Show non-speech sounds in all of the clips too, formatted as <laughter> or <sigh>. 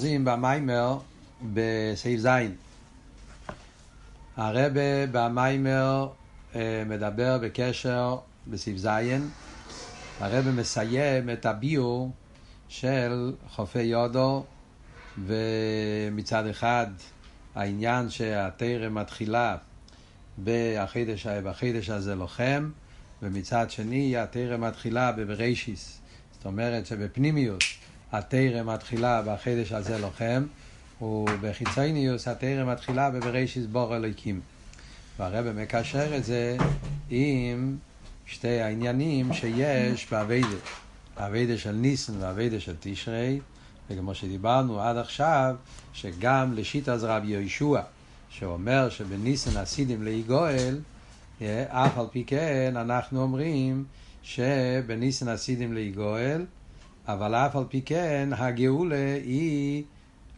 חוזרים במיימר בסעיף זין. הרבה במיימר אה, מדבר בקשר בסעיף זין. הרבה מסיים את הביור של חופי יודו, ומצד אחד העניין שהתרא מתחילה בחידש, בחידש הזה לוחם, ומצד שני התרא מתחילה בבראשיס. זאת אומרת שבפנימיוס התרא מתחילה בחידש הזה לוחם, ובחיצוניוס התרא מתחילה בבראשיס בור אלוקים. והרבא מקשר את זה עם שתי העניינים שיש באביידה. האביידה של ניסן והאביידה של תשרי, וכמו שדיברנו עד עכשיו, שגם לשיטה זה רבי יהושע, שאומר שבניסן עשידים ליגואל, אף על פי כן אנחנו אומרים שבניסן עשידים ליגואל, אבל אף על פי כן הגאולה היא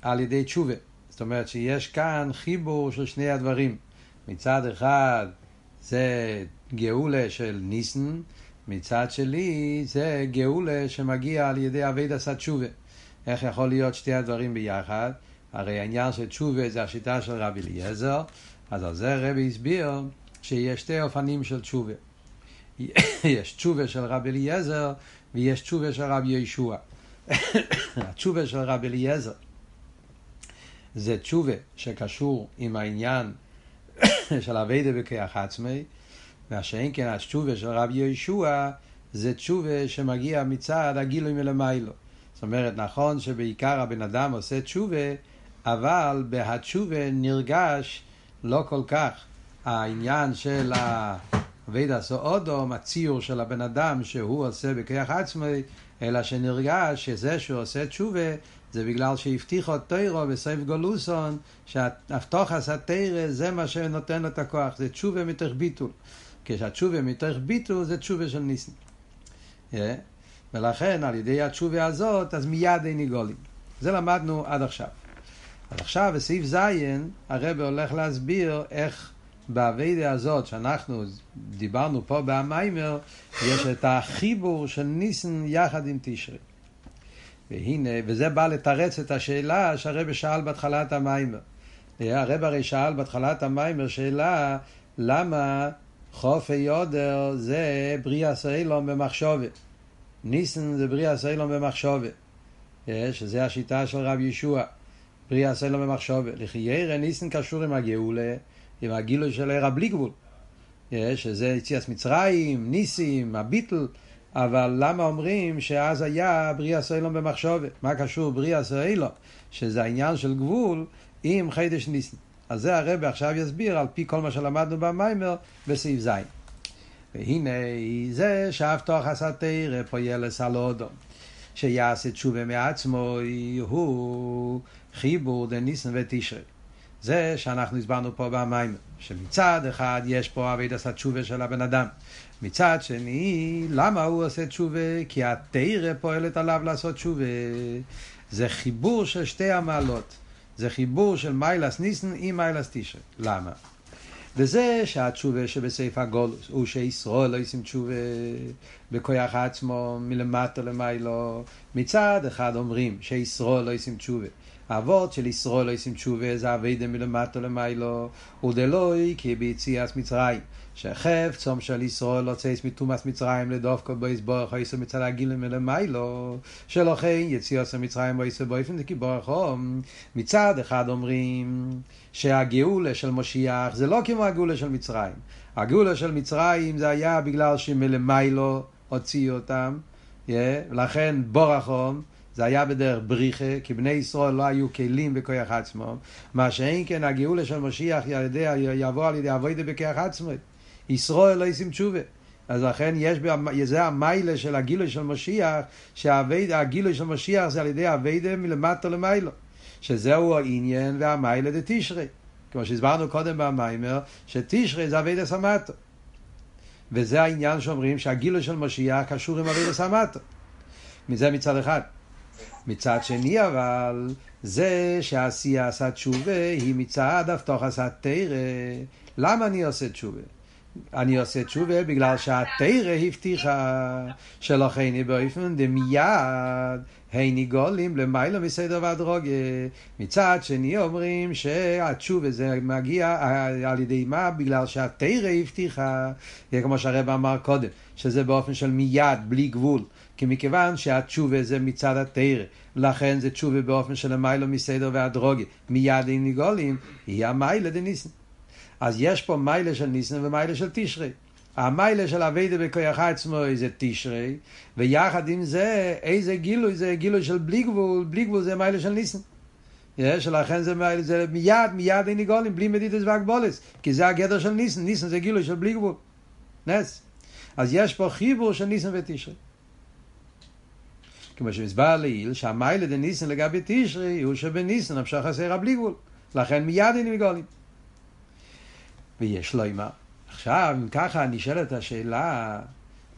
על ידי תשובה. זאת אומרת שיש כאן חיבור של שני הדברים. מצד אחד זה גאולה של ניסן, מצד שלי זה גאולה שמגיע על ידי אבייד עשה תשובה. איך יכול להיות שתי הדברים ביחד? הרי העניין של תשובה זה השיטה של רבי אליעזר, אז על זה רבי הסביר שיש שתי אופנים של תשובה. יש תשובה של רבי אליעזר ויש תשובה של רבי ישוע. <coughs> התשובה של רבי אליעזר זה תשובה שקשור עם העניין <coughs> של אביידה בכיח עצמי, שאין כן התשובה של רבי ישוע זה תשובה שמגיע מצד הגילוי מלמיילו. זאת אומרת, נכון שבעיקר הבן אדם עושה תשובה, אבל בהתשובה נרגש לא כל כך העניין של אבידה סאודום, הציור של הבן אדם שהוא עושה בכיח עצמי, אלא שנרגש שזה שהוא עושה תשובה זה בגלל שהבטיחו תוירו בסייף גולוסון, שהבטוחס התרא זה מה שנותן לו את הכוח, זה תשובה מתוך ביטול. כשהתשובה מתוך ביטול זה תשובה של ניסן. Yeah. ולכן על ידי התשובה הזאת, אז מיד אין גולים. זה למדנו עד עכשיו. אז עכשיו בסעיף ז' הרב הולך להסביר איך באביידה הזאת שאנחנו דיברנו פה במיימר, יש את החיבור של ניסן יחד עם תשרי. והנה, וזה בא לתרץ את השאלה שהרב שאל בהתחלת המיימר. הרב הרי שאל בהתחלת המיימר שאלה למה חופי יודע זה בריאה סיילום במחשובת. ניסן זה בריאה סיילום במחשובת. שזה השיטה של רב ישוע. בריאה סיילום במחשובת. לחיירא ניסן קשור עם הגאולה, עם הגילוי של עיר הבלי גבול. שזה יציאת מצרים, ניסים, הביטל. אבל למה אומרים שאז היה בריאה סיילום במחשובת? מה קשור בריאה סיילום? שזה העניין של גבול עם חידש ניסן. אז זה הרב עכשיו יסביר על פי כל מה שלמדנו במיימר בסעיף ז'. והנה זה שאף תוך הסתר פוילס על אודום. שיעשה תשובה מעצמו הוא חיבור דניסן ותשרי. זה שאנחנו הסברנו פה במיימר, שמצד אחד יש פה אבי דסת תשובה של הבן אדם, מצד שני, למה הוא עושה תשובה? כי התרא פועלת עליו לעשות תשובה. זה חיבור של שתי המעלות. זה חיבור של מיילס ניסן עם מיילס תשרי. למה? וזה שהתשובה שבסעיף גולוס הוא שישראל לא ישים תשובה בכוח עצמו מלמטה למיילו. מצד אחד אומרים שישראל לא ישים תשובה. האבות של ישראל לא ישים תשובה זה אביידה מלמטה למיילו ודלוי כי ביציאת מצרים. שחפצום של ישראל לא צייס מתומאס מצרים לדווקא בו יסבורך איסו מצד הגילים מלמיילו. שלכן יציאות מצרים יסבורך באופן דקי בורכום מצד אחד אומרים שהגאולה של משיח זה לא כמו הגאולה של מצרים. הגאולה של מצרים זה היה בגלל שמלמיילו הוציאו אותם ולכן בורחום זה היה בדרך בריחה, כי בני ישראל לא היו כלים בכוח עצמם. מה שאין כן הגאולה של משיח יבוא על ידי אבוידה בכוח עצמו. ישראל לא ישים תשובה. אז לכן יש, זה המיילה של הגילוי של משיח, שהגילוי של משיח זה על ידי אביידה מלמטה למיילו. שזהו העניין והמיילה דתשרי. כמו שהסברנו קודם במיימר, שתשרי זה אביידה סמטו. וזה העניין שאומרים שהגילוי של משיח קשור עם אביידה סמטו. מזה מצד אחד. מצד שני אבל, זה שעשייה עשה תשובה היא מצד אבטוח עשה תרא. למה אני עושה תשובה? אני עושה תשובה בגלל שהתרא הבטיחה שלכן באופן דמיד הני גולים למעלה מסדר והדרוגה. מצד שני אומרים שהתשובה זה מגיע על ידי מה? בגלל שהתרא הבטיחה, כמו שהרב אמר קודם, שזה באופן של מיד, בלי גבול. כי מכיוון שהתשובה זה מצד התרא, לכן זה תשובה באופן של המיילה מסדר והדרוגה. מיד אין ניגולים, היא המיילה דניסן. אז יש פה מיילה של ניסן ומיילה של תשרי. המיילה של אביידה בכוח עצמו זה תשרי, ויחד עם זה, איזה גילוי זה גילוי של בלי גבול, בלי גבול זה מיילה של ניסן. יש, לכן זה, זה מיד, מיד אין ניגולים, בלי מדיטס והגבולס, כי זה הגדר של ניסן, ניסן זה גילוי של בלי גבול. נס. אז יש פה חיבור של ניסן ותשרי. כמו שמסבר לעיל, שהמיילה דניסן לגבי תשרי הוא שבניסן המשך עשר הבלי גבול. לכן מיד אין ניגולים. ויש לו אימה. עכשיו, אם ככה נשאלת השאלה,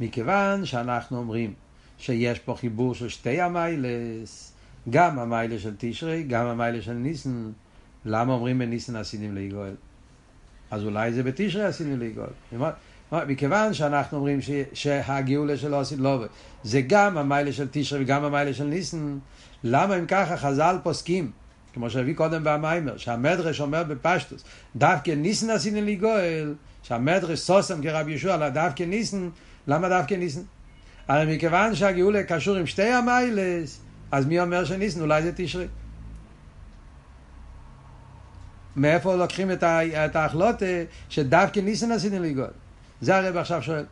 מכיוון שאנחנו אומרים שיש פה חיבור של שתי המיילס, גם המיילה של תשרי, גם המיילה של ניסן, למה אומרים בניסן עשינים ליגואל? אז אולי זה בתשרי עשינים ליגואל. מכיוון שאנחנו אומרים ש, שהגאולה שלו עשית לא זה גם המיילה של תשרי וגם המיילה של ניסן, למה אם ככה חז"ל פוסקים כמו שהביא קודם במיימר, שהמדרש אומר בפשטוס, דווקא ניסן עשינו לי גואל, שהמדרש סוסם כרבי ישוע, דווקא ניסן, למה דווקא ניסן? הרי מכיוון שהגאולה קשור עם שתי המיילס, אז מי אומר שניסן? אולי זה תשרי. מאיפה לוקחים את ההחלוטה שדווקא ניסן עשינו לי גואל? זה הרב עכשיו שואל.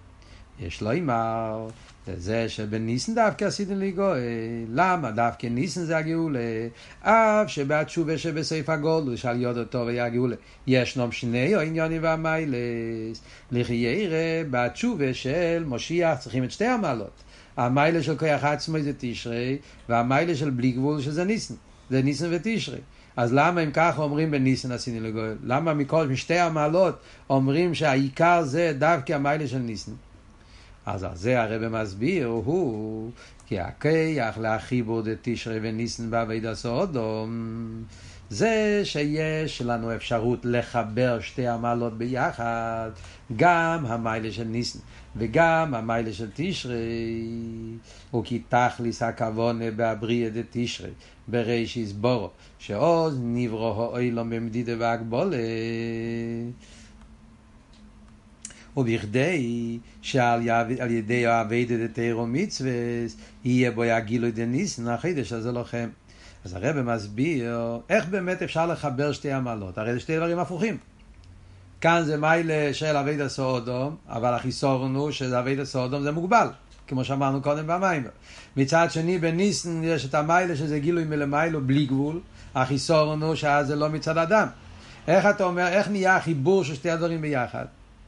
יש לו אימר, זה שבניסן דווקא עשיתם לי גואל, למה? דווקא ניסן זה הגאולה, אף שבתשובה שבסעיף הגולדו, שעל יודו טוב היה הגאולה, ישנם שני העניונים והמיילס, לכי ירא בתשובה של מושיח צריכים את שתי המעלות. המיילה של כוח עצמו זה תשרי, והמיילה של בלי גבול שזה ניסן, זה ניסן ותשרי. אז למה אם ככה אומרים בניסן עשיני לגואל? למה מכל משתי המעלות אומרים שהעיקר זה דווקא המיילה של ניסן? אז על זה הרב מסביר הוא כי הכיח להחיבור דתשרי וניסן בעביד הסעודום זה שיש לנו אפשרות לחבר שתי המעלות ביחד, גם המיילה של ניסן וגם המיילה של תשרי, וכי תכליס הכוונה בהבריא דתשרי, בריש יסבורו, שעוז נברו האוילום במדידה והגבולה. ובכדי שעל ידי האביידה דתירו מצווה יהיה בו הגילוי דניסן החידש הזה לכם. אז הרב מסביר איך באמת אפשר לחבר שתי עמלות, הרי זה שתי דברים הפוכים. כאן זה מיילה של אביידה סאודום, אבל החיסורון הוא שאביידה סאודום זה מוגבל, כמו שאמרנו קודם במים. מצד שני בניסן יש את המיילה שזה גילוי מלמיילו בלי גבול, החיסורון הוא שאז זה לא מצד אדם. איך אתה אומר, איך נהיה החיבור של שתי הדברים ביחד?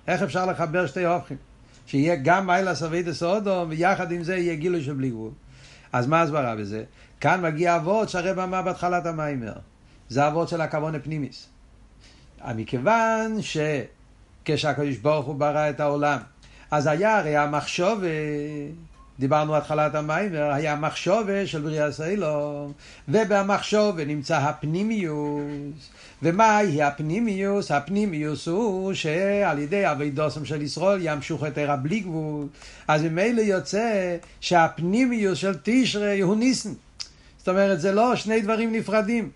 איך אפשר לחבר שתי הופכים? שיהיה גם מיילה סבידס אודום, ויחד עם זה יהיה גילוי של בלי גבול. אז מה הסברה בזה? כאן מגיע אבות שהרב אמר בהתחלת המיימר. זה אבות של הכוון הפנימיס. מכיוון שכשהקדוש ברוך הוא ברא את העולם, אז היה הרי המחשוב, דיברנו התחלת המיימר, היה מחשובה של בריאה סיילום, ובמחשובה נמצא הפנימיוס, ומהי הפנימיוס? הפנימיוס הוא שעל ידי אבידוסם של ישראל ימשוך את ערה בלי גבול. אז ממילא יוצא שהפנימיוס של תשרי הוא ניסן. זאת אומרת, זה לא שני דברים נפרדים.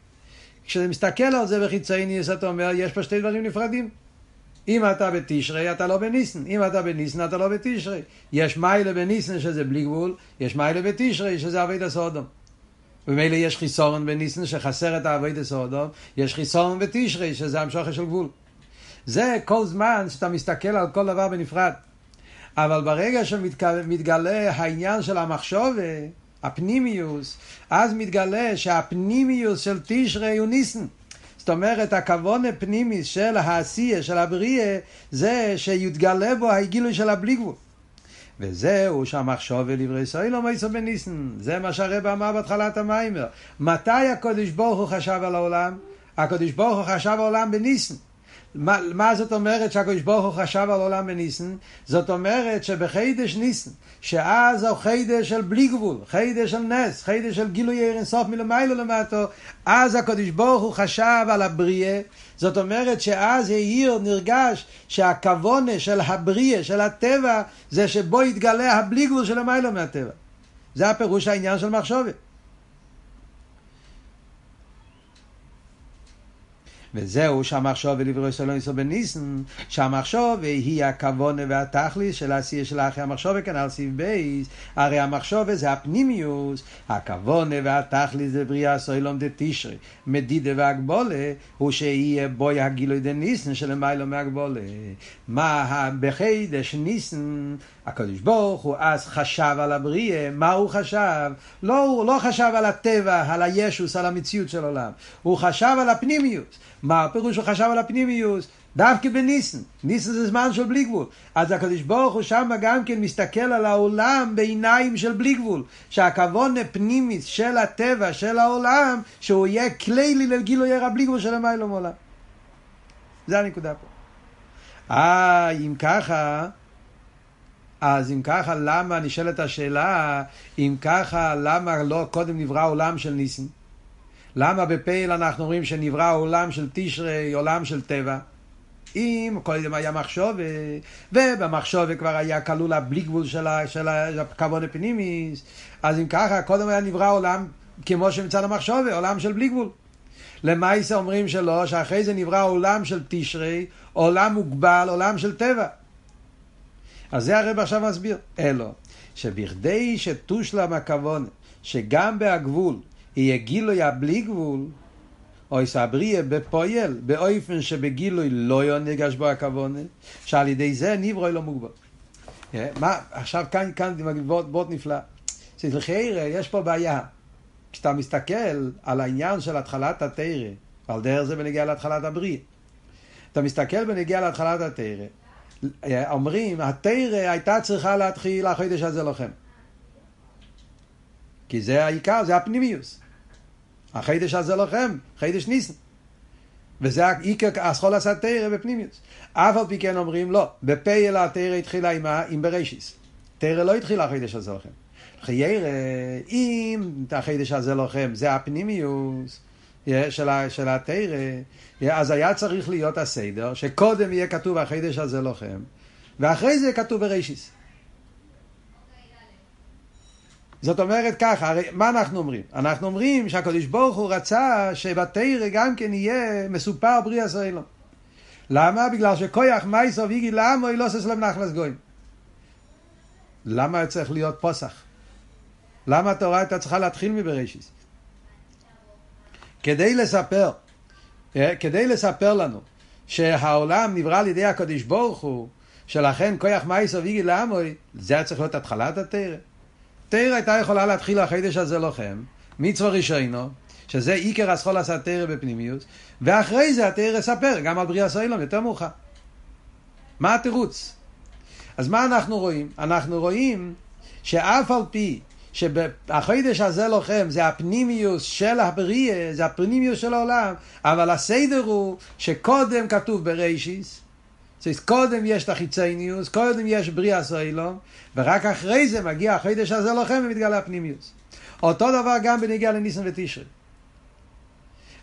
כשאתה מסתכל על זה בחיצייניס, אתה אומר, יש פה שתי דברים נפרדים. אם אתה בתשרי, אתה לא בניסן. אם אתה בניסן, אתה לא בתשרי. יש מיילה בניסן שזה בלי גבול, יש מיילה בתשרי שזה אבי דסודום. ומילא יש חיסורן בניסן שחסר את האבוידע סודום, יש חיסורן בתשרי שזה המשוכר של גבול. זה כל זמן שאתה מסתכל על כל דבר בנפרד. אבל ברגע שמתגלה העניין של המחשוב, הפנימיוס, אז מתגלה שהפנימיוס של תשרי הוא ניסן. זאת אומרת, הכוון הפנימי של העשייה, של הבריאה, זה שיתגלה בו הגילוי של הבלי גבול. וזהו שהמחשוב ולברי ישראל לא מייסו בניסן. זה מה שהרב אמר בהתחלת המיימר. מתי הקדוש ברוך הוא חשב על העולם? הקדוש ברוך הוא חשב על העולם בניסן. מה, מה זאת אומרת שהקדוש ברוך הוא חשב על עולם בניסן? זאת אומרת שבחידש ניסן, שאז הוא חידש של בלי גבול, חידש של נס, חידש של גילוי עיר אינסוף מלמיילו למטו, אז הקדוש ברוך הוא חשב על הבריאה, זאת אומרת שאז העיר, נרגש, שהכוונה של הבריאה, של הטבע, זה שבו יתגלה הבלי גבול של המיילו מהטבע. זה הפירוש העניין של מחשובת. וזהו שהמחשוב ולברוא סלון יסוד בניסן, שהמחשוב היא הכוונה והתכליס של העשייה של האחי המחשוב כאן על סיב בייס, הרי המחשוב זה הפנימיוס, הכוונה והתכליס זה בריאה סוילום דה תשרי, מדידה והגבולה, הוא שיהיה בוי הגילוי ניסן שלמיילו מהגבולה. מה בחידש ניסן, הקדוש ברוך הוא אז חשב על הבריאה, מה הוא חשב? לא, הוא לא חשב על הטבע, על הישוס, על המציאות של עולם, הוא חשב על הפנימיוס. מה הפירוש הוא חשב על הפנימיוס? דווקא בניסן, ניסן זה זמן של בלי גבול. אז הקדוש ברוך הוא שם גם כן מסתכל על העולם בעיניים של בלי גבול. שהכוון הפנימיס של הטבע, של העולם, שהוא יהיה כלי לגילוי הבלי גבול של המיילום עולם. זה הנקודה פה. אה, אם ככה, אז אם ככה, למה, נשאלת השאלה, אם ככה, למה לא קודם נברא עולם של ניסן? למה בפייל אנחנו אומרים שנברא עולם של תשרי, עולם של טבע? אם קודם היה מחשובה, ובמחשובה כבר היה כלול הבלי גבול של הכבוד הפנימיס, אז אם ככה, קודם היה נברא עולם כמו שמצד המחשובה, עולם של בלי גבול. למעשה אומרים שלא, שאחרי זה נברא עולם של תשרי, עולם מוגבל, עולם של טבע. אז זה הרב עכשיו מסביר. אלו, שבכדי שתושלם הכוונה, שגם בהגבול יהיה גילוי הבלי גבול, או יסבריה בפועל, באופן שבגילוי לא יונגש בו הכוונה, שעל ידי זה נברוי לא מוגבל. מה, עכשיו כאן, כאן, בוט נפלא. לכאורה, יש פה בעיה. כשאתה מסתכל על העניין של התחלת התרא, ועל דרך זה בנגיע להתחלת הבריאה, אתה מסתכל בנגיע להתחלת התרא, אומרים, התרא הייתה צריכה להתחיל החודש הזה לוחם. כי זה העיקר, זה הפנימיוס. החידש הזה לוחם, חידש ניסן. וזה העיקר אסכול עשה תרא בפנימיוס. אף על פי כן אומרים לא, בפייל התרא התחילה עם, עם בראשיס. תרא לא התחילה החידש הזה לוחם. חיירא, אם החידש הזה לוחם זה הפנימיוס של, של התרא, אז היה צריך להיות הסדר, שקודם יהיה כתוב החידש הזה לוחם, ואחרי זה כתוב בראשיס. זאת אומרת ככה, הרי מה אנחנו אומרים? אנחנו אומרים שהקדוש ברוך הוא רצה שבתרא גם כן יהיה מסופר בריאה ישראל. למה? בגלל שכויח מייסו ויגי לעמו לא עושה סלם נחלס גויים. למה צריך להיות פוסח? למה התורה הייתה צריכה להתחיל מבראשיס? כדי לספר, אה, כדי לספר לנו שהעולם נברא על ידי הקדוש ברוך הוא, שלכן כויח מייסו ויגי לעמו, זה היה צריך להיות התחלת התרא. תרא הייתה יכולה להתחיל החידש הזה לוחם, מצווה ראשינו, שזה עיקר הסחול עשה תרא בפנימיוס, ואחרי זה התרא ספר גם על בריאה סוילום, יותר מאוחר. מה התירוץ? אז מה אנחנו רואים? אנחנו רואים שאף על פי שהחידש הזה לוחם זה הפנימיוס של הבריאה, זה הפנימיוס של העולם, אבל הסדר הוא שקודם כתוב בראשיס, אז קודם יש את החיצייניוס, קודם יש בריאה סוילום, ורק אחרי זה מגיע החידש הזה לוחם ומתגלה הפנימיוס. אותו דבר גם בנגיע לניסן ותשרי.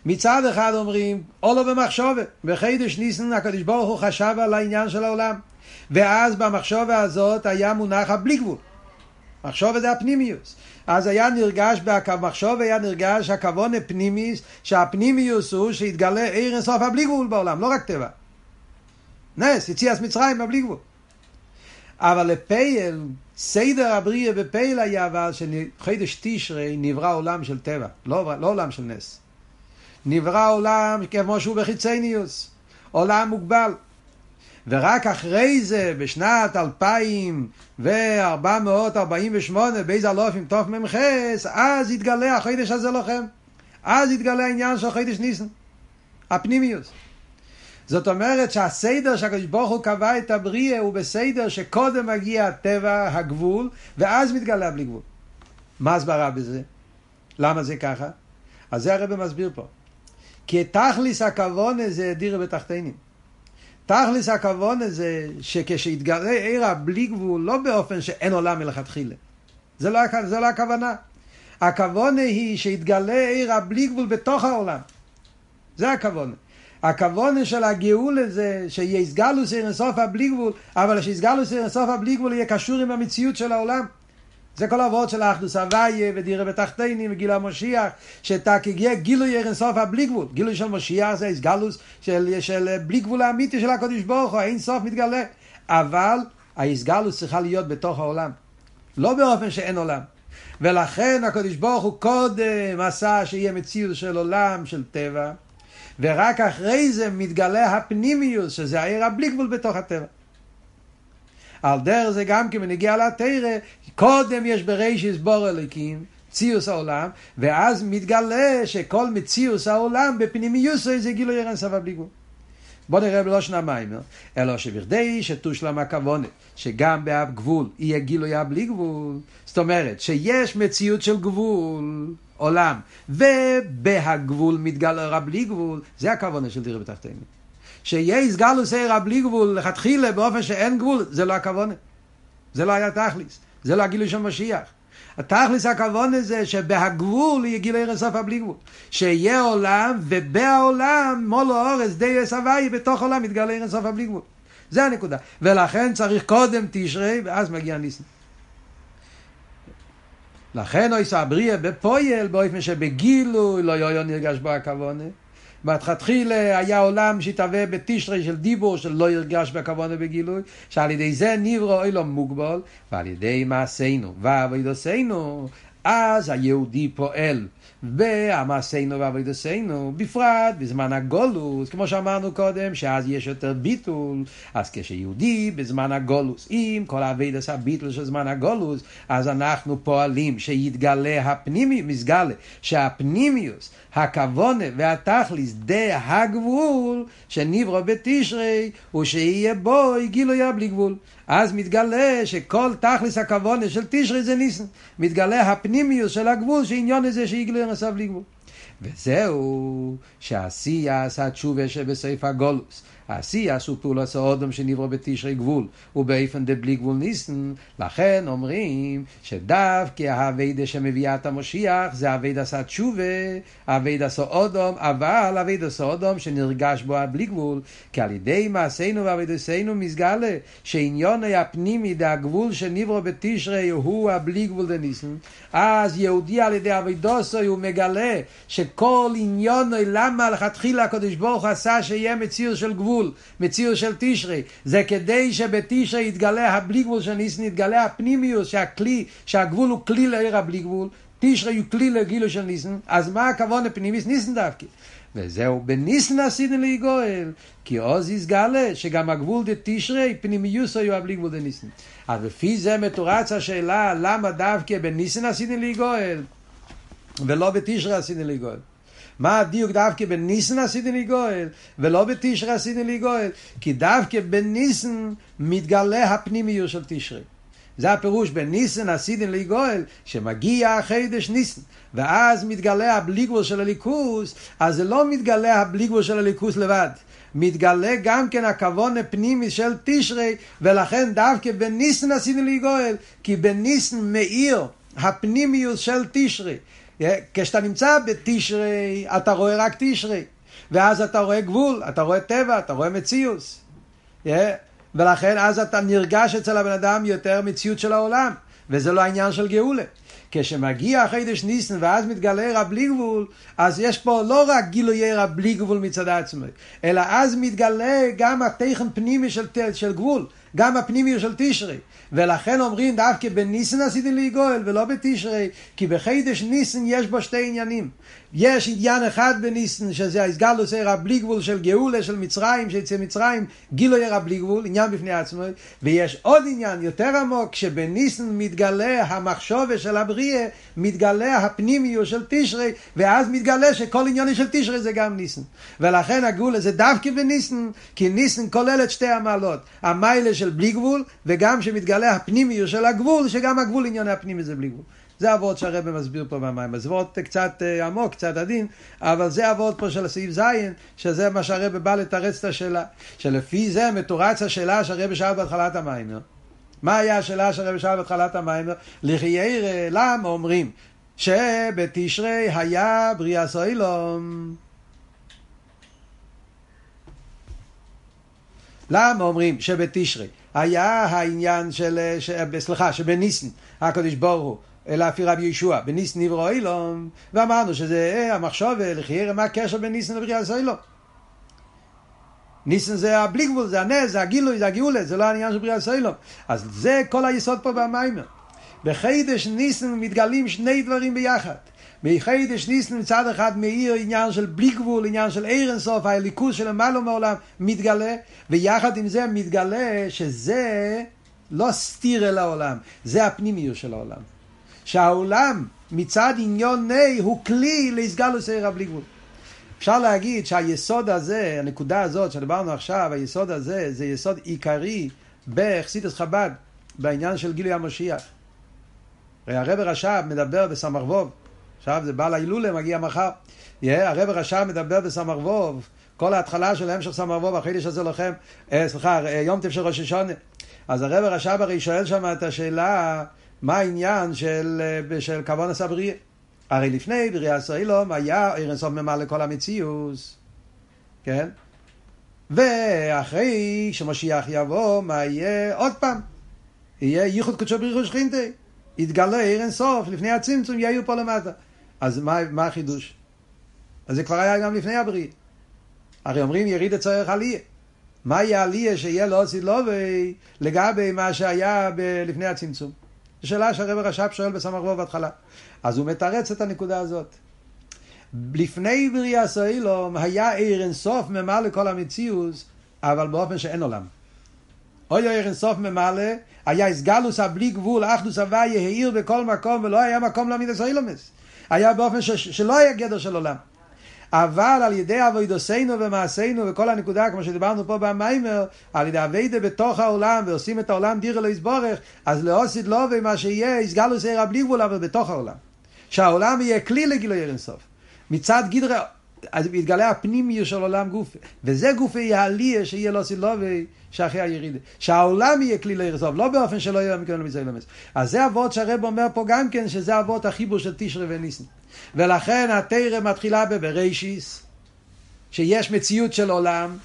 מצד אחד אומרים, אולו במחשובה, בחידש ניסן הקדוש ברוך הוא חשב על העניין של העולם. ואז במחשובה הזאת היה מונח הבלי גבול. מחשובה זה הפנימיוס. אז היה נרגש, במחשוב היה נרגש הכוון הפנימיוס, שהפנימיוס הוא שהתגלה עיר אינסוף הבלי גבול בעולם, לא רק טבע. נס, יציאת מצרים בלי גבול. אבל לפייל, סדר הבריאה בפייל היה אבל שחידש תשרי נברא עולם של טבע, לא, לא עולם של נס. נברא עולם כמו שהוא בחיצניוס, עולם מוגבל. ורק אחרי זה, בשנת 2448, באיזה אלוף עם תוף ממחס, אז התגלה החידש הזה לוחם. אז התגלה העניין של חידש ניסן, הפנימיוס. זאת אומרת שהסדר שהקדוש ברוך הוא קבע את הבריאה הוא בסדר שקודם מגיע הטבע, הגבול, ואז מתגלה בלי גבול. מה הסברה בזה? למה זה ככה? אז זה הרב מסביר פה. כי תכליס הכוונה זה דירה בתחתינים. תכלס הכוון הזה שכשיתגלה עיר הבלי גבול, לא באופן שאין עולם מלכתחילה. זה לא, זה לא הכוונה. הכוונה היא שיתגלה עיר הבלי גבול בתוך העולם. זה הכוונה. הכוונה של הגאולה זה שיהיה סגלוס עיר אינסוף הבלי גבול, אבל שיסגלוס עיר אינסוף הבלי גבול יהיה קשור עם המציאות של העולם. זה כל העבוד של האחדוס הוויה ודירה בתחתינים וגיל המשיח שתק הגיע גילוי ערן סוף הבלי גבול. גילוי של משיח זה הסגלוס של, של בלי גבול האמיתי של הקודש ברוך הוא אין סוף מתגלה. אבל ההסגלוס צריכה להיות בתוך העולם לא באופן שאין עולם. ולכן הקודש ברוך הוא קודם עשה שיהיה מציאות של עולם של טבע ורק אחרי זה מתגלה הפנימיוס שזה העיר הבלי גבול בתוך הטבע על דרך זה גם כן בנגיע לתרא, קודם יש ברישיס בור אליקים, ציוס העולם, ואז מתגלה שכל מציוס העולם בפנימיוס זה גילוי ערן סבא בלי גבול. בוא נראה בלושן המיימר, אלא שבכדי שתושלם הכוונת, שגם באב גבול יהיה גילוי בלי גבול, זאת אומרת שיש מציאות של גבול, עולם, ובהגבול מתגלה רב בלי גבול, זה הכוונה של דירה בתחתינו. שיהיה סגלוס עירה בלי גבול, לכתחילה באופן שאין גבול, זה לא הכוונה. זה לא היה תכליס. זה לא הגילוי של משיח. התכליס הכוונה זה שבהגבול יהיה גילוי רסוף הבלי גבול. שיהיה עולם, ובעולם מולו אורס די אסווי, בתוך עולם יתגלה רסוף הבלי גבול. זה הנקודה. ולכן צריך קודם תשרי, ואז מגיע ניסן. לכן אוי סבריה בפויל, באופן שבגילוי לא יויו נרגש בו הכוונה. בהתחתחילה היה עולם שהתהווה בתשרי של דיבור שלא ירגש בכוונה בגילוי, שעל ידי זה נברא אילום מוגבל, ועל ידי מעשינו ועבודתנו, אז היהודי פועל. והמעשינו ועבודתנו, בפרט בזמן הגולוס, כמו שאמרנו קודם, שאז יש יותר ביטול, אז כשיהודי בזמן הגולוס, עם כל עשה הביטול של זמן הגולוס, אז אנחנו פועלים שיתגלה הפנימי, מסגלה, שהפנימיוס, הכוונה והתכליס דה הגבול שנברא בתשרי ושיהיה בו גילוי בלי גבול. אז מתגלה שכל תכליס הכוונה של תשרי זה ניסן. מתגלה הפנימיוס של הגבול שעניון הזה שיגלוי נסף בלי גבול. וזהו שעשייה עשה תשובה שבסעיף הגולוס. העשייה הוא פעולת האודם שנברא בתשרי גבול, ובאיפן דבלי גבול ניסן, לכן אומרים שדווקא האביידה שמביאה את המשיח זה אביידה עשה תשובה, אביידה עשה אודום, אבל אביידה עשה אודום שנרגש בו הבלי גבול, כי על ידי מעשינו ואביידסנו מסגלה, שעניון היה פנימי דהגבול שנברא בתשרי הוא הבלי גבול דניסן, אז יהודי על ידי אביידוסו הוא מגלה שכל עניון למה לכתחילה הקדוש ברוך הוא עשה שיהיה מציר של גבול גבול, מציאות של תשרי, זה כדי שבתשרי יתגלה הבלי גבול של ניסן, יתגלה הפנימיוס, שהכלי, שהגבול הוא כלי לעיר הבלי גבול, תשרי הוא כלי לגילו של ניסן, אז מה הכוון הפנימיס ניסן דווקא? וזהו בניסן עשינו להיגואל, כי עוז יסגלה שגם הגבול דה תשרי, פנימיוס היו הבלי גבול דה ניסן. אז לפי זה מתורץ השאלה, למה דווקא בניסן עשינו להיגואל, ולא בתשרי עשינו להיגואל. מה הדיוק דווקא בניסן עשיתי לי גואל, ולא בתשרי עשיתי לי גואל? כי דווקא בניסן מתגלה הפנימיות של תשרי. זה הפירוש בניסן עשיתי לי גואל, שמגיע החידש ניסן, ואז מתגלה הבליגבול של הליכוס, אז זה לא מתגלה הבליגבול של הליכוס לבד. מתגלה גם כן הכוון הפנימי של תשרי, ולכן דווקא בניסן עשיתי לי גואל, כי בניסן מאיר הפנימיוס של תשרי. כשאתה נמצא בתשרי, אתה רואה רק תשרי. ואז אתה רואה גבול, אתה רואה טבע, אתה רואה מציאוס. ולכן אז אתה נרגש אצל הבן אדם יותר מציאות של העולם. וזה לא העניין של גאולה. כשמגיע החידש ניסן ואז מתגלה רב בלי גבול, אז יש פה לא רק גילויי רב בלי גבול מצד עצמי, אלא אז מתגלה גם התכן פנימי של, של גבול, גם הפנימי של תשרי. ולכן אומרים דווקא בניסן עשיתי לי גואל ולא בתשרי, כי בחידש ניסן יש בו שתי עניינים. יש עניין אחד בניסן, שזה הסגלוס ערה בלי גבול של גאולה של מצרים, שיצא מצרים, גילו ערה בלי גבול, עניין בפני עצמו, ויש עוד עניין יותר עמוק, שבניסן מתגלה המחשובה של הבריאה, מתגלה הפנימיות של תשרי, ואז מתגלה שכל עניין של תשרי זה גם ניסן. ולכן הגאולה זה דווקא בניסן, כי ניסן כולל את שתי המעלות, המיילה של בלי גבול, וגם שמתגלה הפנימיות של הגבול, שגם הגבול עניין הפנימי זה בלי גבול. זה אבות שהרבא מסביר פה במים. זה אבות קצת אה, עמוק, קצת עדין, אבל זה אבות פה של הסעיף זין, שזה מה שהרבא בא לתרץ את השאלה. שלפי זה מתורץ השאלה שהרבא שאל בהתחלת המים. מה היה השאלה שהרבא שאל בהתחלת המים? לחיירא, למה אומרים שבתשרי היה בריאה סוילום? למה אומרים שבתשרי היה העניין של, ש, סליחה, שבניסן הקדוש ברוך הוא אלא לפי רבי ישוע, בניסן נברא אילום, ואמרנו שזה המחשוב, לחיירה, מה הקשר בין ניסן לבריאה סוילום? ניסן זה הבלי גבול, זה הנס, זה הגילוי, זה הגאולה, זה לא העניין של בריאה סוילום. אז זה כל היסוד פה במיימר. בחידש ניסן מתגלים שני דברים ביחד. בחידש ניסן מצד אחד מאיר עניין של בלי גבול, עניין של עיר אינסוף, הליכוז של למעלה מעולם מתגלה, ויחד עם זה מתגלה שזה לא סתיר אל העולם, זה הפנימיות של העולם. שהעולם מצד עניון ני הוא כלי להסגלוס עיר הבלי גבול. אפשר להגיד שהיסוד הזה, הנקודה הזאת שדיברנו עכשיו, היסוד הזה זה יסוד עיקרי בחסידס חב"ד, בעניין של גילוי המשיח. הרב רש"ב מדבר בסמ"ך ווב, עכשיו זה בעל ההילולה, מגיע מחר. Yeah, הרב רש"ב מדבר בסמ"ך ווב, כל ההתחלה של המשך סמ"ך ווב, החידש הזה לכם, אה, סליחה, אה, יום טף של ראש השונה. אז הרב רש"ב הרי שואל שם את השאלה, מה העניין של, אה, של כבון הסבריה? הרי לפני בריאה סוילום היה עיר אינסוף ממלא לכל המציאות, כן? ואחרי שמשיח יבוא, מה יהיה? עוד פעם, יהיה ייחוד קודשו בריחו שכינתי. יתגלה עיר אינסוף, לפני הצמצום יהיו פה למטה. אז מה, מה החידוש? אז זה כבר היה גם לפני הבריאה. הרי אומרים יריד הצורך עליה. מה יהיה עליה שיהיה לא לו לגבי מה שהיה ב- לפני הצמצום? שאלה שהרב רש"פ שואל בסמ"ך וו בהתחלה. אז הוא מתרץ את הנקודה הזאת. לפני בריאה סוילום היה עיר אינסוף ממלא לכל המציאות, אבל באופן שאין עולם. אוי עיר אינסוף ממלא, היה הסגלוס הבלי גבול, אחדוס הוויה, העיר בכל מקום, ולא היה מקום להעמיד את. היה באופן ש, שלא היה גדר של עולם. אבל על ידי אבוידוסינו ומעשינו וכל הנקודה כמו שדיברנו פה במיימר על ידי אביידה בתוך העולם ועושים את העולם דירה לא יסבורך אז לאוסיד לא ומה שיהיה יסגלו סעירה בלי גבול אבל בתוך העולם. שהעולם יהיה כלי לגילוי אינסוף. מצד גדרה אז יתגלה הפנימיות של עולם גוף וזה גופי יעליה שיהיה לא סילובי שאחרי הירידה. שהעולם יהיה כלי לאירסוף לא באופן שלא יהיה מכאן למצוא למס אז זה אבות שהרב אומר פה גם כן שזה אבות החיבור של תשרי וניסן. ולכן התרא מתחילה בבראשיס, שיש מציאות של עולם,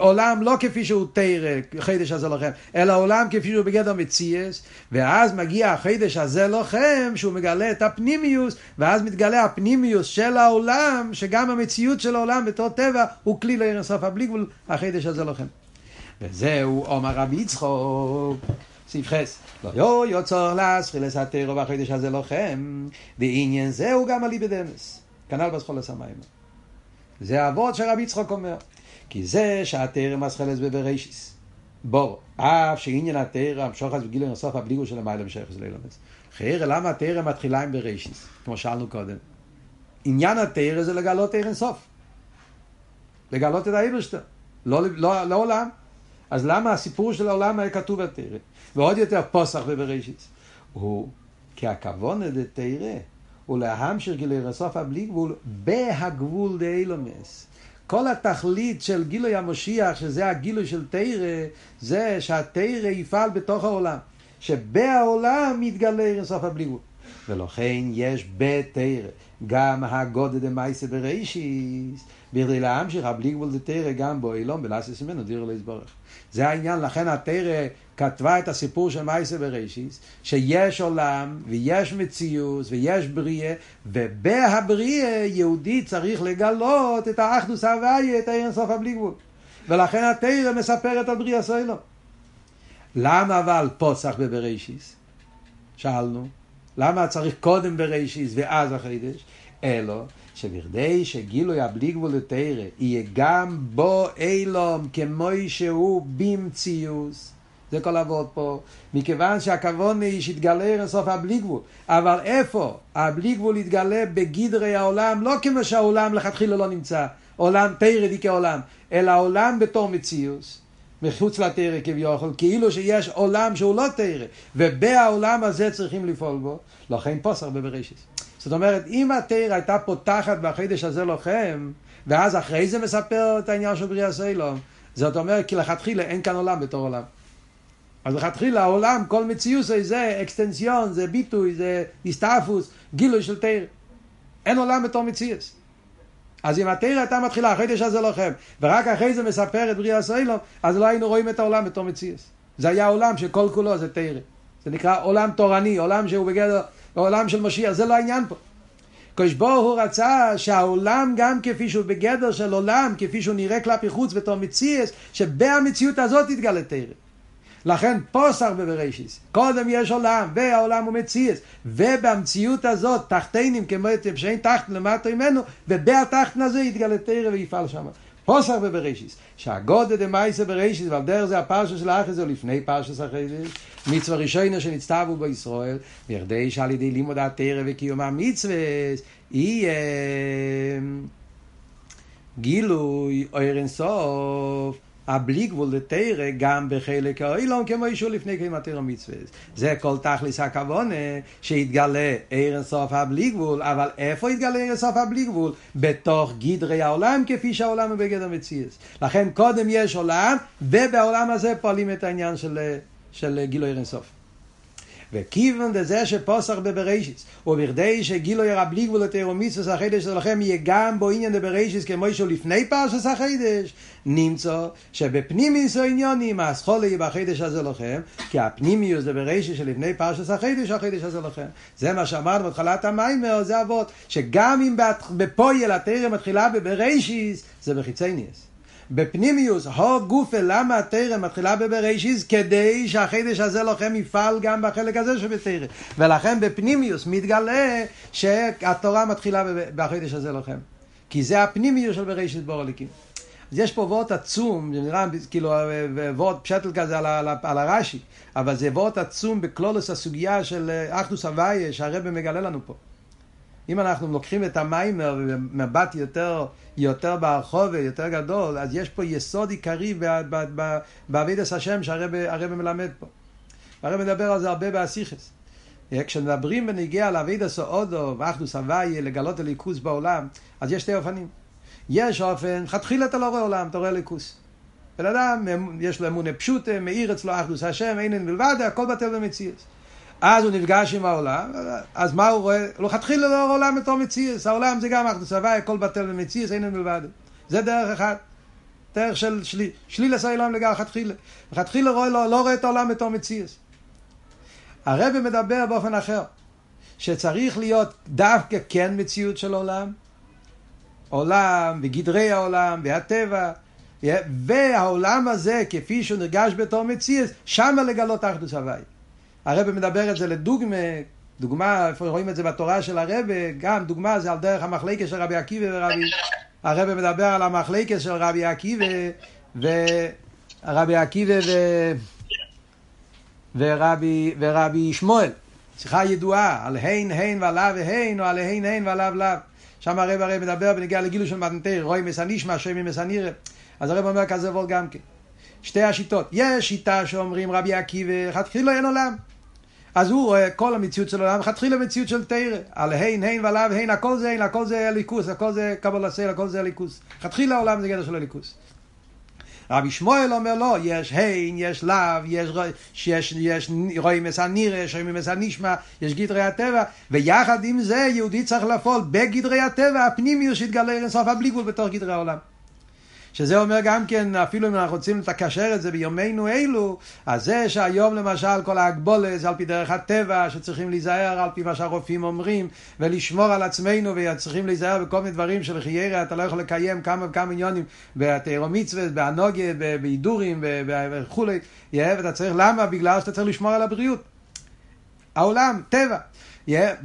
עולם לא כפי שהוא תרא, חידש הזה לכם, אלא עולם כפי שהוא בגדר מציאס, ואז מגיע החידש הזה לכם, שהוא מגלה את הפנימיוס, ואז מתגלה הפנימיוס של העולם, שגם המציאות של העולם בתור טבע הוא כלי לעיר הסוף הבלי גבול, החידש הזה לכם. וזהו עומר רבי יצחוק. סעיף חס. לא יו יוצר להסחיל לסתר ובחידש הזה לוחם, ועניין זהו גם עלי בדמס. כנ"ל בסחול הסמיים. זה אבות שרבי יצחוק אומר. כי זה שהתרא מסחלס בבראשיס. בור, אף שעניין התרא המשוחס בגיל נוסף הבליגו של המיילה משייכס לאילומס. חיירה, למה התרא מתחילה עם בראשיס? כמו שאלנו קודם. עניין התרא זה לגלות תרא אינסוף. לגלות את האיברשטר. לא, לא, לא עולם. אז למה הסיפור של העולם היה כתוב בתרא? ועוד יותר פוסח ובראשית. הוא כי הכוון דתרא הוא להמשך גילוי רסוף הבלי גבול בהגבול דאילומס. כל התכלית של גילוי המשיח, שזה הגילוי של תרא, זה שהתרא יפעל בתוך העולם. שבעולם מתגלה אינסוף הבלי גבול. ולכן יש בתרא גם הגודל דמייסה בראשיס, בכדי להמשיך הבלי גבול דתרא גם בו אילום בלעשס ממנו דיר לא יסבורך. זה העניין, לכן התרא כתבה את הסיפור של מייסה בראשיס, שיש עולם ויש מציאות ויש בריאה, ובהבריאה יהודי צריך לגלות את האחדוס ההוויה, את העיר סוף הבלי גבול. ולכן התרא מספרת על בריאה סוילו. למה אבל פוסח בבראשיס? שאלנו. למה צריך קודם בראשיס ואז החידש? אלו שבכדי שגילוי הבלי גבול לתרא יהיה גם בו אילום כמו שהוא במציאוס. זה כל עבוד פה, מכיוון שהכוון היא שיתגלה אינסוף הבלי גבול, אבל איפה? הבלי גבול יתגלה בגדרי העולם, לא כמו שהעולם לכתחילה לא נמצא, עולם תרדי כעולם, אלא העולם בתור מציאוס, מחוץ לתרא כביכול, כאילו שיש עולם שהוא לא תרא, ובעולם הזה צריכים לפעול בו, לכן פוסר בבראשיס. זאת אומרת, אם התרא הייתה פותחת בחידש הזה לוחם, ואז אחרי זה מספר את העניין של בריאה סיילום, זאת אומרת, כי לכתחילה אין כאן עולם בתור עולם. אז לכתחילה העולם, כל מציאות זה אקסטנציון, זה ביטוי, זה הסתעפוס, גילוי של תרא. אין עולם בתור מציאות. אז אם התרא הייתה מתחילה, החידש הזה לוחם, ורק אחרי זה מספר את בריאה סיילום, אז לא היינו רואים את העולם בתור מציאות. זה היה עולם שכל כולו זה תרא. זה נקרא עולם תורני, עולם שהוא בגדר, עולם של משיח, זה לא העניין פה. קדוש ברוך הוא רצה שהעולם גם כפי שהוא בגדר של עולם, כפי שהוא נראה כלפי חוץ בתור מציאס, שבמציאות הזאת יתגלה תרא. לכן פוסח בבראשיס, קודם יש עולם, והעולם הוא מציאס, ובמציאות הזאת תחתינים כמו שאין תחתן למטה ממנו, ובהתחתן הזה יתגלה תרא ויפעל שם. פוסח בבראשיס, שהגודל דמייסה בראשיס, ועל דרך זה הפרשה של האחרי זה, לפני פרשס החידש, מצווה ראשונה שנצטוו בישראל, בכדי שעל ידי לימוד התרא וקיום המצווה, יהיה גילוי אור אינסוף. הבלי גבול לתרא גם בחלק האילון כמו אישור לפני כמה תרא מצווה. זה כל תכלס הכוונה שיתגלה עיר אינסוף הבלי גבול, אבל איפה יתגלה עיר אינסוף הבלי גבול? בתוך גדרי העולם כפי שהעולם הוא בגדר מציאס. לכן קודם יש עולם, ובעולם הזה פועלים את העניין של, של גילוי עיר אינסוף. וכיוון דזה שפוסח בבראשיס, ובכדי שגילו ירא בלי גבול לתירו מצווה החידש שלכם יהיה גם בו עניין דבראשיס כמו שהוא לפני פרשס החידש, נמצא שבפנימיוס העניונים הסחולה יהיה בחידש הזה לכם, כי הפנימיוס דבראשיס שלפני פרשס החידש, החידש הזה לכם. זה מה שאמרנו בתחילת המיימר, זה אבות, שגם אם בפויל התירה מתחילה בבראשיס, זה בחיצי ניאס. בפנימיוס, הו גופה, למה התרא מתחילה בבראשיס? כדי שהחידש הזה לוחם יפעל גם בחלק הזה שבתרא. ולכן בפנימיוס מתגלה שהתורה מתחילה בחידש הזה לוחם. כי זה הפנימיוס של בראשיס בורליקים. אז יש פה וורט עצום, זה נראה כאילו וורט פשטל כזה על, על, על הרש"י, אבל זה וורט עצום בקלולוס הסוגיה של אחדוס הוויה שהרבא מגלה לנו פה. אם אנחנו לוקחים את המיימר במבט יותר, יותר ברחוב יותר גדול, אז יש פה יסוד עיקרי בעבידת השם שהרבא מלמד פה. הרב מדבר על זה הרבה באסיכס. כשמדברים בנגיע לאבידע סעודו ואחדוס הוויה, לגלות הליכוס בעולם, אז יש שתי אופנים. יש אופן, חתחילה אתה לא רואה עולם, אתה רואה ליכוס. בן אדם, יש לו אמונה פשוטה, מאיר אצלו אחדוס השם, אין אין מלבד, הכל בטל במציאות. אז הוא נפגש עם העולם, אז מה הוא רואה? לכתחילה לא רואה עולם בתור מציאס, העולם זה גם אחדוס הוואי, הכל בטל במציאס, אין מלבד. זה דרך אחת. דרך של שלי, שליל העולם לגמרי, לכתחילה. לכתחילה רואה, לא, לא רואה את העולם בתור מציאס. הרב מדבר באופן אחר, שצריך להיות דווקא כן מציאות של עולם, עולם וגדרי העולם והטבע, והעולם הזה כפי שהוא נרגש בתור מציאס, שמה לגלות אחדוס הוואי. הרב מדבר את זה לדוגמה, דוגמה, איפה רואים את זה בתורה של הרב, גם דוגמה זה על דרך המחלקה של רבי עקיבא ורבי... הרב מדבר על המחלקה של רבי עקיבא ורבי עקיבא ו... ורבי, ורבי שמואל, שיחה ידועה על הין הין ועליו והין או על הין הין ועליו לאו. שם הרב הרי מדבר בנגיע לגילו של מתנתר, רואי מסנישמה, שם מסנירה. אז הרב אומר כזה וול גם כן. שתי השיטות. יש שיטה שאומרים רבי עקיבא, לכתחילה אין עולם. אז הוא רואה כל המציאות של העולם, לכתחילה מציאות של תרא. על הין, הין ועליו, הין, הכל זה הין, הכל זה הליכוס, הכל זה קבל הסייל, הכל זה הליכוס. לכתחילה העולם זה גדר של הליכוס. רבי שמואל אומר לא, יש הין, יש לאו, יש, יש, יש רואים את הנירה, שומעים את הנשמע, יש גדרי הטבע, ויחד עם זה יהודי צריך לפעול בגדרי הטבע הפנימי שיתגלה אינסוף הבלי גבול בתוך גדרי העולם. שזה אומר גם כן, אפילו אם אנחנו רוצים לקשר את זה ביומנו אלו, אז זה שהיום למשל כל ההגבולה זה על פי דרך הטבע, שצריכים להיזהר על פי מה שהרופאים אומרים, ולשמור על עצמנו, וצריכים להיזהר בכל מיני דברים של חיירה, אתה לא יכול לקיים כמה וכמה עניונים בתיירו מצווה, בהנוגה, בהידורים וכולי, ואתה צריך, למה? בגלל שאתה צריך לשמור על הבריאות. העולם, טבע.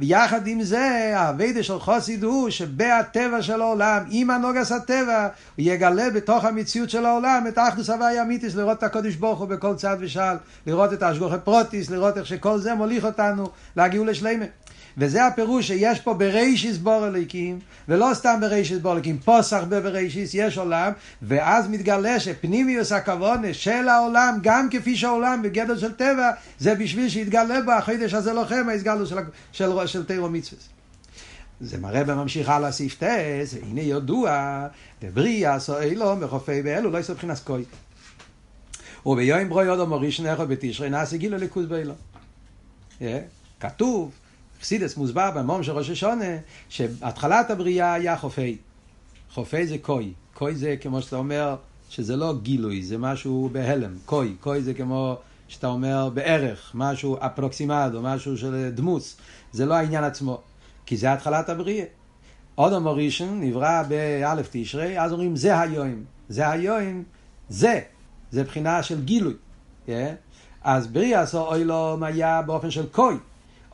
יחד עם זה, האביידה של חוסיד הוא שבהטבע של העולם, עם הנוגס הטבע, הוא יגלה בתוך המציאות של העולם את האחדוס הוואי אמיתיס, לראות את הקודש ברוך הוא בכל צד ושעל, לראות את האשגוכי פרוטיס, לראות איך שכל זה מוליך אותנו להגיעו לשלימה. וזה הפירוש שיש פה ברישיס בור אלוקים, ולא סתם ברישיס בור אלוקים, פוסח ברישיס, יש עולם, ואז מתגלה שפנימיוס הכוונה של העולם, גם כפי שהעולם בגדר של טבע, זה בשביל שיתגלה בו החידש הזה לוחם, ההסגלות של, של, של, של תירו מצווה. זה מראה בממשיך הלאה סעיף טס, הנה ידוע, דבריה עשו אילום וחופי באלו לא יעשו מבחינת כוי. וביום ברוי עוד מורישן אחד בתשרי נעשה גילו ליכוז באילום. כתוב, חסידס מוסבר במום של ראש השונה, שהתחלת הבריאה היה חופי. חופי זה קוי. קוי זה כמו שאתה אומר, שזה לא גילוי, זה משהו בהלם. קוי. קוי זה כמו שאתה אומר בערך, משהו אפרוקסימדו, משהו של דמוס. זה לא העניין עצמו. כי זה התחלת הבריאה. אודום הראשון נברא באלף תשרי, אז אומרים זה היום. זה היום, זה. זה בחינה של גילוי. Yeah. אז בריאה עשו אוילום היה באופן של קוי.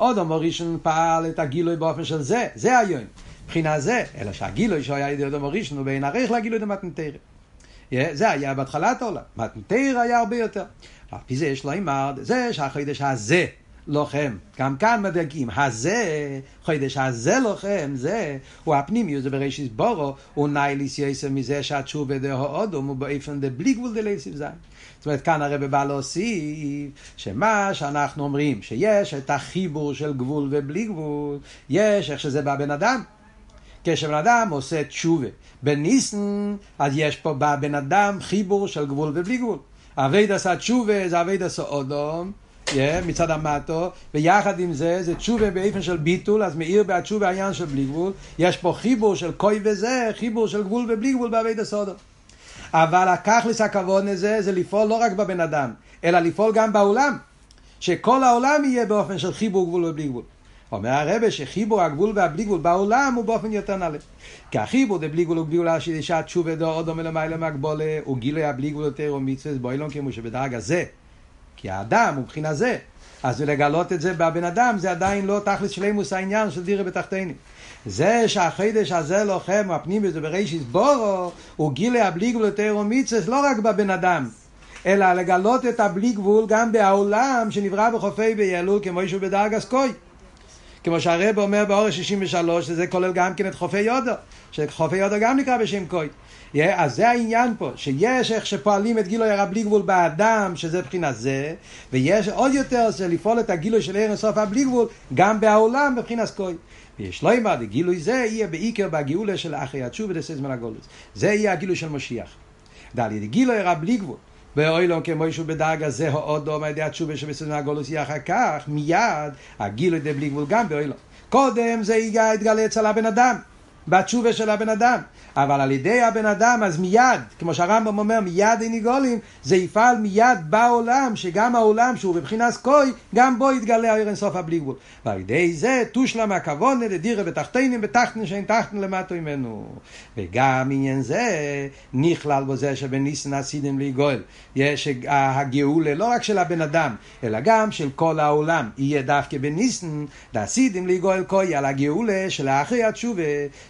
אודום הראשון פעל את הגילוי באופן של זה. זה היום. מבחינה זה, אלא שהגילוי שהיה ידי אודום הראשון הוא בין ערך לגילוי דמתנתרא. זה היה בהתחלת העולם. מתנתרא היה הרבה יותר. על פי זה יש לו אימר, זה שהחידש הזה לוחם. גם כאן מדייקים, הזה, חידש הזה לוחם, זה, הוא הפנימיוס, זה בראשיס בורו, הוא נייליס יסר מזה שהתשובה דהו אודום, הוא באופן דה בלי גבול דלייסיב זין. זאת אומרת, כאן הרב בא להוסיף שמה שאנחנו אומרים, שיש את החיבור של גבול ובלי גבול, יש איך שזה בבן אדם. כשבן אדם עושה תשובה בניסן, אז יש פה בבן אדם חיבור של גבול ובלי גבול. אבי עשה תשובה זה אבי עשה אודום, yeah, מצד המטו, ויחד עם זה, זה תשובה באופן של ביטול, אז מאיר בהתשובה העניין של בלי גבול. יש פה חיבור של קוי וזה, חיבור של גבול ובלי גבול בעביד הסודו. אבל הככלס הכבוד הזה, זה לפעול לא רק בבן אדם, אלא לפעול גם בעולם. שכל העולם יהיה באופן של חיבור גבול ובלי גבול. אומר הרבה שחיבור הגבול והבלי גבול בעולם הוא באופן יותר נעלה. כי החיבור דבלי גבול ובלי גבול שעת תשובה דו עוד דומה למעלה מהגבולה, הוא גילוי הבלי גבול יותר ומצווה בוילון כמו שבדרג הזה. כי האדם הוא מבחינה זה. אז לגלות את זה בבן אדם זה עדיין לא תכלס שלימוס העניין של דירה בתחתינים. זה שהחידש הזה לוחם, הפנים בזה ברישיס בורו, הוא גילה הבלי גבול יותר ומצווה לא רק בבן אדם, אלא לגלות את הבלי גבול גם בעולם שנברא בחופי ביילול כמו שהוא בדרגס קוי. כמו שהרב אומר באורש 63, שזה כולל גם כן את חופי יודו, שחופי יודו גם נקרא בשם קוי. Yeah, אז זה העניין פה, שיש איך שפועלים את גילוי הרב בלי גבול באדם, שזה מבחינת זה, ויש עוד יותר זה לפעול את הגילוי של ערן סוף הבלי גבול גם בעולם מבחינת קוי. ויש לא אמר, גילוי זה יהיה בעיקר בגאולה של אחרי התשובה דסזמן הגולוס. זה יהיה הגילוי של משיח. דלי, גילוי הרב בלי גבול. באוילום כמו שהוא בדרגה זה עוד דומה ידי התשובה שבסזמן הגולוס יהיה אחר כך, מיד הגילוי דה בלי גבול גם באוילום. קודם זה יתגלה אצל הבן אדם. בתשובה של הבן אדם. אבל על ידי הבן אדם, אז מיד, כמו שהרמב"ם אומר, מיד אין גולים, זה יפעל מיד בעולם, שגם העולם שהוא בבחינת קוי, גם בו יתגלה האור אינסוף הבלי גבול. ועל ידי זה תושלם הכוונה לדירה בתחתינים, בתחתן שאין תחתן למטו ממנו. וגם עניין זה נכלל בו זה שבניסן עשיתם לי גואל. יש הגאולה לא רק של הבן אדם, אלא גם של כל העולם. יהיה דווקא בניסן, דעשיתם לי גואל קוי על הגאולה של האחרי התשובה.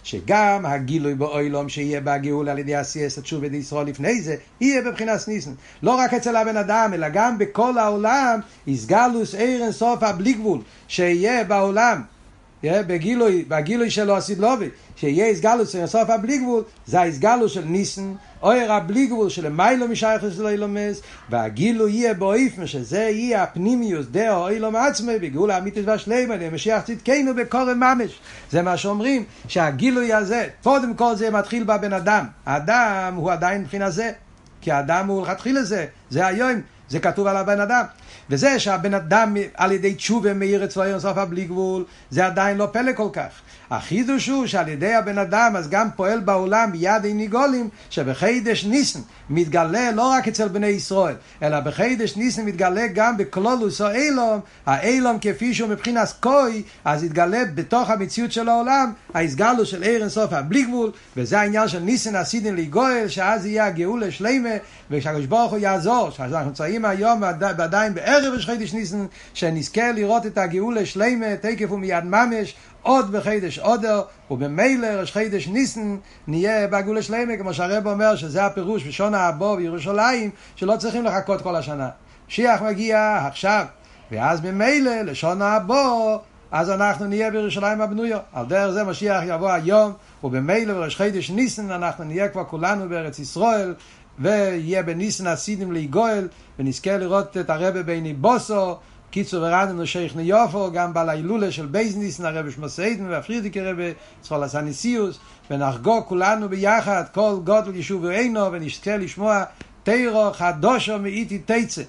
שגם הגילוי באוילום שיהיה בגאול על ידי עשייס התשובה דישראל לפני זה, יהיה בבחינת ניסן. לא רק אצל הבן אדם, אלא גם בכל העולם, יסגלוס עיר אינסוף הבלי גבול, שיהיה בעולם. בגילוי, בגילוי שלו הסידלובי, שיהיה איסגלוס אינסוף הבלי גבול, זה האיסגלוס של ניסן, אויר הבלי גבול שלמיילו משייכס לא ילומס, והגילו יהיה באיפן שזה יהיה הפנימיוס דאו אילום עצמי, בגאול האמיתית והשלימה, למשיח צדקנו בקורם ממש. זה מה שאומרים, שהגילוי הזה, קודם כל זה מתחיל בבן אדם. האדם הוא עדיין מבחינה זה, כי האדם הוא לכתחילה לזה, זה היום, זה כתוב על הבן אדם. וזה שהבן אדם על ידי תשובה מאיר אצלו אין סוף הבלי גבול, זה עדיין לא פלא כל כך. החידוש הוא שעל ידי הבן אדם אז גם פועל בעולם מיד אין ניגולים שבחידש ניסן מתגלה לא רק אצל בני ישראל אלא בחידש ניסן מתגלה גם בקלולוס או אילום האילום כפי שהוא מבחינת קוי אז יתגלה בתוך המציאות של העולם ההסגלו של עיר אינסוף הבלי גבול וזה העניין של ניסן עשידן לגואל שאז יהיה הגאולה שלמה וכשהקדוש ברוך הוא יעזור שאנחנו נמצאים היום ועדיין בערב חידש ניסן שנזכה לראות את הגאולה שלמה תקף ומיד ממש עוד בחידש עודר, ובמילא ראש חידש ניסן נהיה בגאולה שלמה, כמו שהרב אומר שזה הפירוש בשונה הבא בירושלים, שלא צריכים לחכות כל השנה. שיח מגיע עכשיו, ואז ממילא לשון הבא, אז אנחנו נהיה בירושלים הבנויה. על דרך זה משיח יבוא היום, ובמילא בראש חידש ניסן אנחנו נהיה כבר כולנו בארץ ישראל, ויהיה בניסן הסידים ליגואל, ונזכה לראות את הרבה בני בוסו, קיצור ורדנו שייך ניופו, גם בעל ההילולה של בייזניסן, הרבי שמסעידן והפרידיקי רבי, צחול הסניסיוס, ונחגוג כולנו ביחד, כל גודל יישוב ועינו, ונזכה לשמוע תירו חדושו מאיתי תצא.